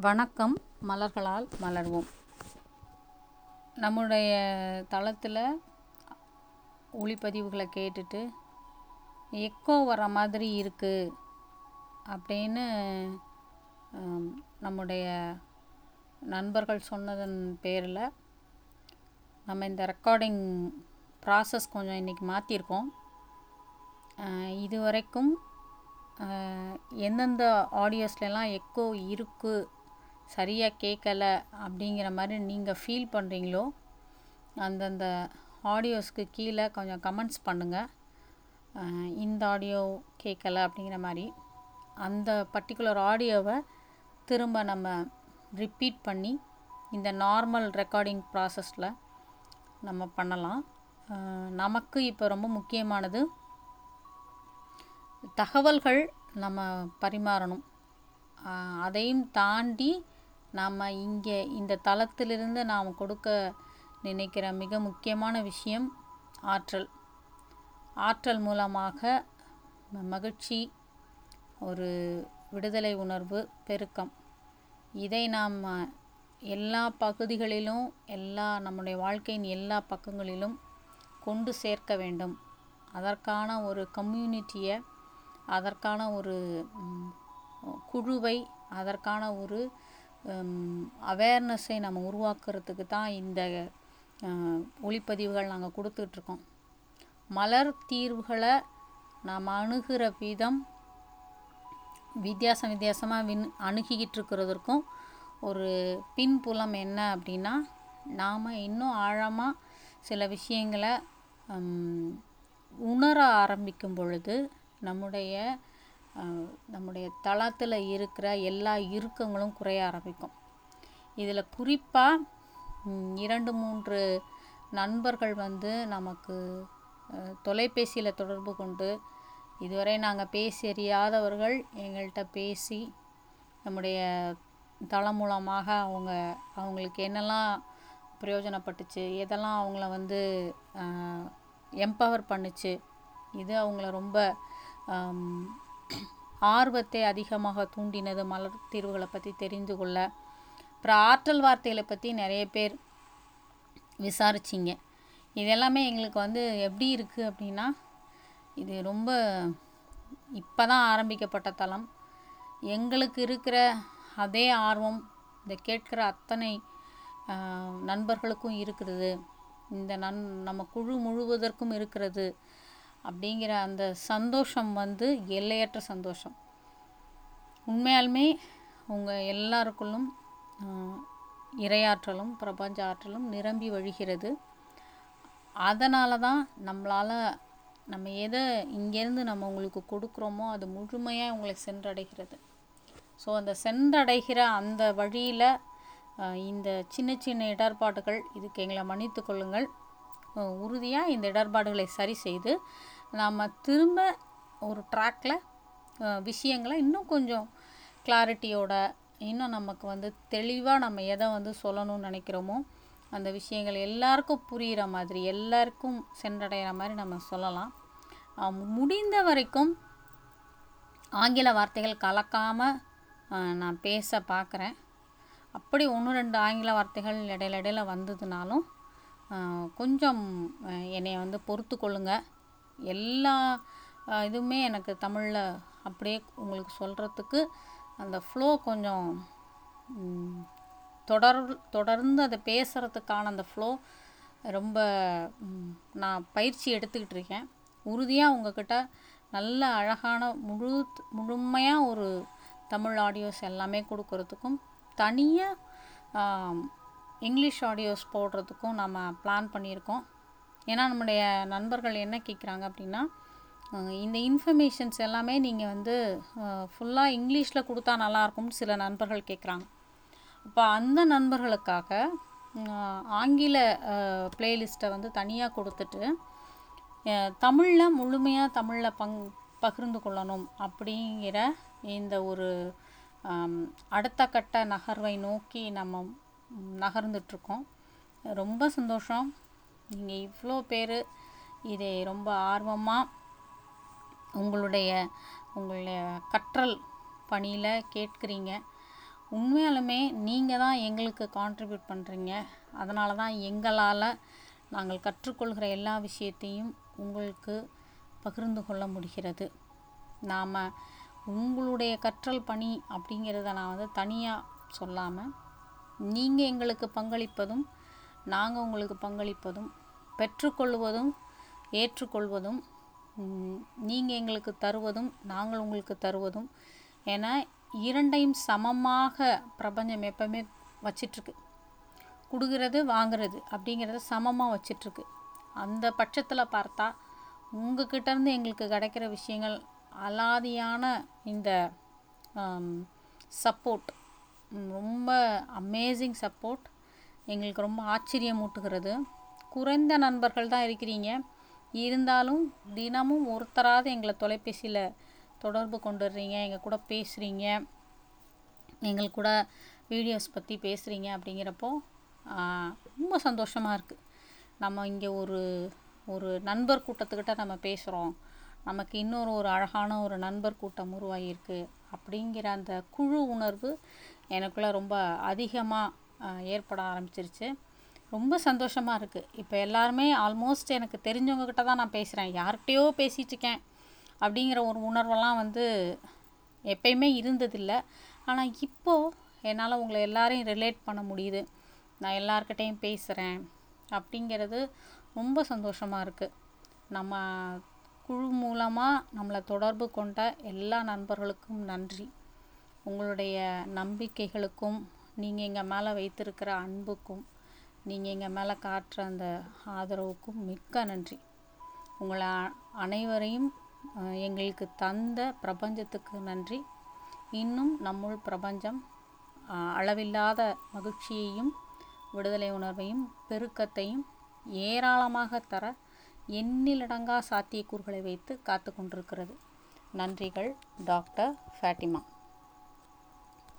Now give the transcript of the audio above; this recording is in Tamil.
வணக்கம் மலர்களால் மலர்வோம். நம்முடைய தளத்தில் ஒளிப்பதிவுகளை கேட்டுட்டு எக்கோ வர மாதிரி இருக்குது அப்படின்னு நம்முடைய நண்பர்கள் சொன்னதன் பேரில் நம்ம இந்த ரெக்கார்டிங் ப்ராசஸ் கொஞ்சம் இன்றைக்கி மாற்றிருக்கோம் இது வரைக்கும் எந்தெந்த ஆடியோஸ்லாம் எக்கோ இருக்குது சரியாக கேட்கல அப்படிங்கிற மாதிரி நீங்கள் ஃபீல் பண்ணுறீங்களோ அந்தந்த ஆடியோஸ்க்கு கீழே கொஞ்சம் கமெண்ட்ஸ் பண்ணுங்கள் இந்த ஆடியோ கேட்கல அப்படிங்கிற மாதிரி. அந்த பர்டிகுலர் ஆடியோவை திரும்ப நம்ம ரிப்பீட் பண்ணி இந்த நார்மல் ரெக்கார்டிங் ப்ராசஸில் நம்ம பண்ணலாம். நமக்கு இப்போ ரொம்ப முக்கியமானது தகவல்கள் நம்ம பரிமாறணும். அதையும் தாண்டி நாம் இங்கே இந்த தளத்திலிருந்து நாம் கொடுக்க நினைக்கிற மிக முக்கியமான விஷயம் ஆற்றல். ஆற்றல் மூலமாக மகிழ்ச்சி ஒரு விடுதலை உணர்வு பெருக்கம். இதை நாம் எல்லா பகுதிகளிலும் எல்லா நம்முடைய வாழ்க்கையின் எல்லா பக்கங்களிலும் கொண்டு சேர்க்க வேண்டும். அதற்கான ஒரு கம்யூனிட்டியை அதற்கான ஒரு குழுவை அதற்கான ஒரு அவேர்னஸை நம்ம உருவாக்குறதுக்கு தான் இந்த ஒளிப்பதிவுகள் நாங்கள் கொடுத்துட்ருக்கோம். மலர் தீர்வுகளை நாம் அணுகிற விதம் வித்தியாசம் வித்தியாசமாக வின் அணுகிக்கிட்டு இருக்கிறதுக்கும் ஒரு பின்புலம் என்ன அப்படின்னா நாம் இன்னும் ஆழமாக சில விஷயங்களை உணர ஆரம்பிக்கும் பொழுது நம்முடைய நம்முடைய தளத்தில் இருக்கிற எல்லா இறுக்கங்களும் குறைய ஆரம்பிக்கும். இதில் குறிப்பாக இரண்டு மூன்று நண்பர்கள் வந்து நமக்கு தொலைபேசியில் தொடர்பு கொண்டு இதுவரை நாங்கள் பேசி அறியாதவர்கள் எங்கள்கிட்ட பேசி நம்முடைய தளம் மூலமாக அவங்க அவங்களுக்கு என்னெல்லாம் பிரயோஜனப்பட்டுச்சு எதெல்லாம் அவங்கள வந்து எம்பவர் பண்ணுச்சு இது அவங்கள ரொம்ப ஆர்வத்தை அதிகமாக தூண்டினது மலர் தீர்வுகளை பற்றி தெரிந்து கொள்ள. அப்புறம் ஆற்றல் வார்த்தைகளை பற்றி நிறைய பேர் விசாரிச்சிங்க. இது எல்லாமே எங்களுக்கு வந்து எப்படி இருக்குது அப்படின்னா இது ரொம்ப இப்போ தான் ஆரம்பிக்கப்பட்ட தளம். எங்களுக்கு இருக்கிற அதே ஆர்வம் இந்த கேட்கிற அத்தனை நண்பர்களுக்கும் இருக்கிறது. இந்த நன் நம்ம குழு முழுவதற்கும் இருக்கிறது. அப்படிங்கிற அந்த சந்தோஷம் வந்து எல்லையற்ற சந்தோஷம். உண்மையாலுமே உங்கள் எல்லாருக்குள்ளும் இரையாற்றலும் இறையாற்றலும் பிரபஞ்ச ஆற்றலும் நிரம்பி வழிகிறது. அதனால தான் நம்மளால் நம்ம எதை இங்கேருந்து நம்ம உங்களுக்கு கொடுக்குறோமோ அது முழுமையாக உங்களை சென்றடைகிறது. ஸோ அந்த சென்றடைகிற அந்த வழியில் இந்த சின்ன சின்ன இடர்பாடுகள் இதுக்கு எங்களை மன்னித்து கொள்ளுங்கள். உறுதியாக இந்த இடர்பாடுகளை சரி செய்து நாம் திரும்ப ஒரு ட்ராக்கில் விஷயங்களை இன்னும் கொஞ்சம் கிளாரிட்டியோட இன்னும் நமக்கு வந்து தெளிவாக நம்ம எதை வந்து சொல்லணும்னு நினைக்கிறோமோ அந்த விஷயங்கள் எல்லாருக்கும் புரிகிற மாதிரி எல்லாருக்கும் சென்றடைகிற மாதிரி நம்ம சொல்லலாம். முடிந்த வரைக்கும் ஆங்கில வார்த்தைகள் கலக்காமல் நான் பேச பார்க்குறேன் அப்படி ஒன்று ரெண்டு ஆங்கில வார்த்தைகள் இடையில இடையில வந்ததுனாலும் கொஞ்சம் ஆஹ், என்னை வந்து பொறுத்து கொள்ளுங்க எல்லா இதுவுமே எனக்கு தமிழில் அப்படியே உங்களுக்கு சொல்கிறதுக்கு அந்த ஃப்ளோ கொஞ்சம் தொடர் தொடர்ந்து அதை பேசுகிறதுக்கான அந்த ஃப்ளோ ரொம்ப நான் பயிற்சி எடுத்துக்கிட்டு இருக்கேன். உறுதியாக உங்ககிட்ட நல்ல அழகான முழு முழுமையாக ஒரு தமிழ் ஆடியோஸ் எல்லாமே கொடுக்கறதுக்கும் தனியாக இங்கிலீஷ் ஆடியோஸ் போடுறதுக்கும் நம்ம பிளான் பண்ணியிருக்கோம். ஏன்னா நம்முடைய நண்பர்கள் என்ன கேட்குறாங்க அப்படின்னா இந்த இன்ஃபர்மேஷன்ஸ் எல்லாமே நீங்கள் வந்து ஃபுல்லாக இங்கிலீஷில் கொடுத்தா நல்லாயிருக்கும்னு சில நண்பர்கள் கேட்குறாங்க அப்போ அந்த நண்பர்களுக்காக ஆங்கில பிளேலிஸ்ட்டை வந்து தனியாக கொடுத்துட்டு தமிழில் முழுமையாக தமிழில் பங் பகிர்ந்து கொள்ளணும் அப்படிங்கிற இந்த ஒரு அடுத்த கட்ட நகர்வை நோக்கி நம்ம நகர்ந்துட்டுருக்கோம். ரொம்ப சந்தோஷம். நீங்கள் இவ்வளோ பேர் இதை ரொம்ப ஆர்வமாக உங்களுடைய உங்களுடைய கற்றல் பணியில் கேட்குறீங்க. உண்மையாலுமே நீங்கள் தான் எங்களுக்கு கான்ட்ரிபியூட் பண்ணுறீங்க அதனால தான் எங்களால் நாங்கள் கற்றுக்கொள்கிற எல்லா விஷயத்தையும் உங்களுக்கு பகிர்ந்து கொள்ள முடிகிறது. நாம் உங்களுடைய கற்றல் பணி அப்படிங்கிறத நான் வந்து தனியாக சொல்லாமல் நீங்கள் எங்களுக்கு பங்களிப்பதும் நாங்கள் உங்களுக்கு பங்களிப்பதும் பெற்றுக்கொள்வதும் ஏற்றுக்கொள்வதும் நீங்கள் எங்களுக்கு தருவதும் நாங்கள் உங்களுக்கு தருவதும் என இரண்டையும் சமமாக பிரபஞ்சம் எப்பவுமே வச்சிட்ருக்கு. கொடுக்கறது வாங்கிறது அப்படிங்கிறத சமமாக வச்சிட்ருக்கு. அந்த பட்சத்தில் பார்த்தா உங்ககிட்டேருந்து எங்களுக்கு கிடைக்கிற விஷயங்கள் அலாதியான இந்த சப்போர்ட் ரொம்ப அமேசிங் சப்போர்ட் எங்களுக்கு ரொம்ப ஆச்சரியமூட்டுகிறது குறைந்த நண்பர்கள் தான் இருக்கிறீங்க. இருந்தாலும் தினமும் ஒருத்தராவது எங்களை தொலைபேசியில் தொடர்பு கொண்டுடுறீங்க. எங்கள் கூட பேசுகிறீங்க எங்கள் கூட வீடியோஸ் பற்றி பேசுகிறீங்க அப்படிங்கிறப்போ ரொம்ப சந்தோஷமாக இருக்குது நம்ம இங்கே ஒரு ஒரு நண்பர் கூட்டத்துக்கிட்ட நம்ம பேசுகிறோம் நமக்கு இன்னொரு ஒரு அழகான ஒரு நண்பர் கூட்டம் உருவாகியிருக்கு அப்படிங்கிற அந்த குழு உணர்வு எனக்குள்ளே ரொம்ப அதிகமாக ஏற்பட ஆரம்பிச்சிருச்சு. ரொம்ப சந்தோஷமாக இருக்குது இப்போ எல்லாருமே ஆல்மோஸ்ட் எனக்கு தெரிஞ்சவங்கக்கிட்ட தான் நான் பேசுகிறேன் யார்கிட்டையோ பேசிகிட்டு இருக்கேன். அப்படிங்கிற ஒரு உணர்வெல்லாம் வந்து எப்பயுமே இருந்ததில்லை. ஆனால் இப்போது என்னால் உங்களை எல்லாரையும் ரிலேட் பண்ண முடியுது. நான் எல்லார்கிட்டேயும் பேசுகிறேன் அப்படிங்கிறது ரொம்ப சந்தோஷமாக இருக்குது நம்ம குழு மூலமாக நம்மளை தொடர்பு கொண்ட எல்லா நண்பர்களுக்கும் நன்றி. உங்களுடைய நம்பிக்கைகளுக்கும் நீங்கள் எங்கள் மேலே வைத்திருக்கிற அன்புக்கும் நீங்கள் எங்கள் மேலே காட்டுற அந்த ஆதரவுக்கும் மிக்க நன்றி. உங்களை அனைவரையும் எங்களுக்கு தந்த பிரபஞ்சத்துக்கு நன்றி. இன்னும் நம்முள் பிரபஞ்சம் அளவில்லாத மகிழ்ச்சியையும் விடுதலை உணர்வையும் பெருக்கத்தையும் ஏராளமாக தர எண்ணிலடங்கா சாத்தியக்கூறுகளை வைத்து காத்து கொண்டிருக்கிறது நன்றிகள் டாக்டர் ஃபேட்டிமா